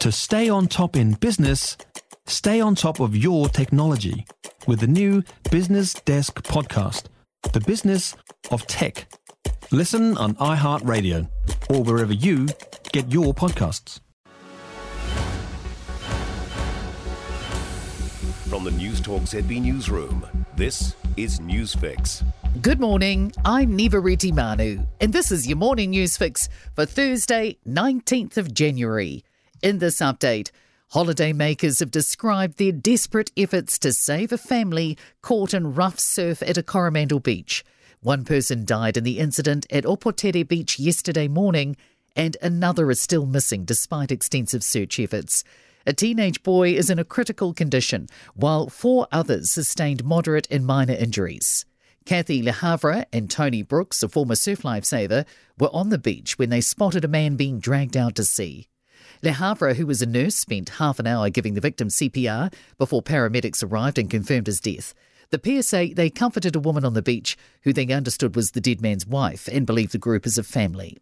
To stay on top in business, stay on top of your technology with the new Business Desk podcast, The Business of Tech. Listen on iHeartRadio or wherever you get your podcasts. From the News Talk ZB Newsroom, this is Newsfix. Good morning, I'm Niva Retimanu, and this is your morning news fix for Thursday, 19th of January. In this update, holidaymakers have described their desperate efforts to save a family caught in rough surf at a Coromandel beach. One person died in the incident at Opoutere Beach yesterday morning, and another is still missing despite extensive search efforts. A teenage boy is in a critical condition, while four others sustained moderate and minor injuries. Kathy LeHavre and Tony Brooks, a former surf lifesaver, were on the beach when they spotted a man being dragged out to sea. LeHavre, who was a nurse, spent half an hour giving the victim CPR before paramedics arrived and confirmed his death. The say they comforted a woman on the beach who they understood was the dead man's wife and believe the group is a family.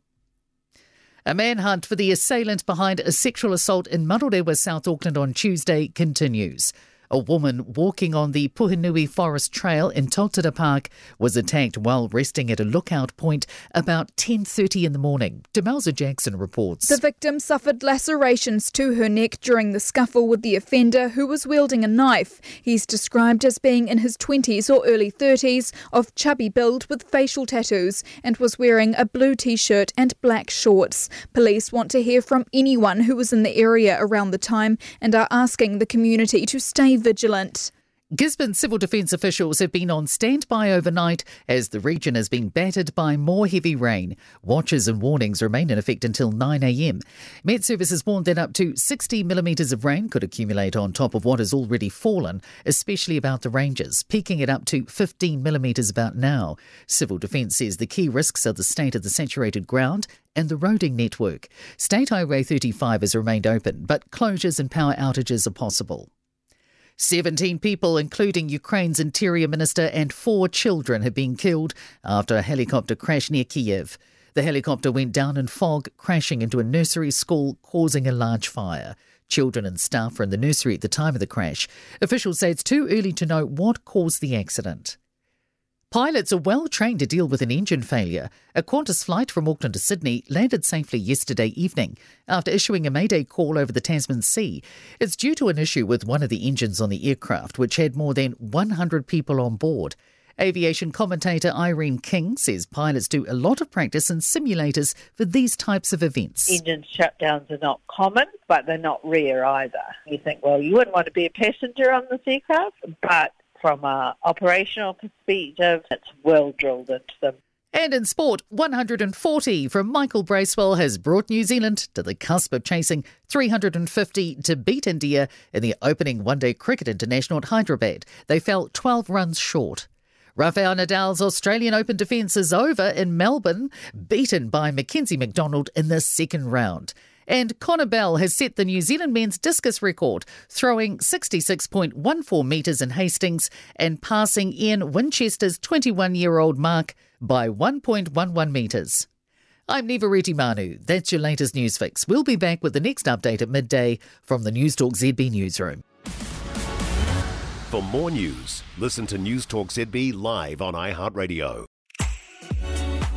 A manhunt for the assailant behind a sexual assault in Manurewa, South Auckland on Tuesday continues. A woman walking on the Puhinui Forest Trail in Totara Park was attacked while resting at a lookout point about 10:30 in the morning. Demelza Jackson reports. The victim suffered lacerations to her neck during the scuffle with the offender who was wielding a knife. He's described as being in his 20s or early 30s, of chubby build with facial tattoos and was wearing a blue t-shirt and black shorts. Police want to hear from anyone who was in the area around the time and are asking the community to stay vigilant. Gisborne civil defence officials have been on standby overnight as the region has been battered by more heavy rain. Watches and warnings remain in effect until 9am. Met Service has warned that up to 60 millimetres of rain could accumulate on top of what has already fallen, especially about the ranges, peaking at up to 15 millimetres about now. Civil Defence says the key risks are the state of the saturated ground and the roading network. State Highway 35 has remained open, but closures and power outages are possible. 17 people, including Ukraine's interior minister and four children, have been killed after a helicopter crash near Kiev. The helicopter went down in fog, crashing into a nursery school, causing a large fire. Children and staff were in the nursery at the time of the crash. Officials say it's too early to know what caused the accident. Pilots are well trained to deal with an engine failure. A Qantas flight from Auckland to Sydney landed safely yesterday evening after issuing a mayday call over the Tasman Sea. It's due to an issue with one of the engines on the aircraft, which had more than 100 people on board. Aviation commentator Irene King says pilots do a lot of practice in simulators for these types of events. Engine shutdowns are not common, but they're not rare either. You think, well, you wouldn't want to be a passenger on this aircraft, but from an operational perspective, it's well drilled into them. And in sport, 140 from Michael Bracewell has brought New Zealand to the cusp of chasing 350 to beat India in the opening one day cricket international at Hyderabad. They fell 12 runs short. Rafael Nadal's Australian Open defence is over in Melbourne, beaten by Mackenzie McDonald in the second round. And Connor Bell has set the New Zealand men's discus record, throwing 66.14 metres in Hastings and passing Ian Winchester's 21 year old mark by 1.11 metres. I'm Niva Retimanu. That's your latest news fix. We'll be back with the next update at midday from the News Talk ZB newsroom. For more news, listen to News Talk ZB live on iHeartRadio.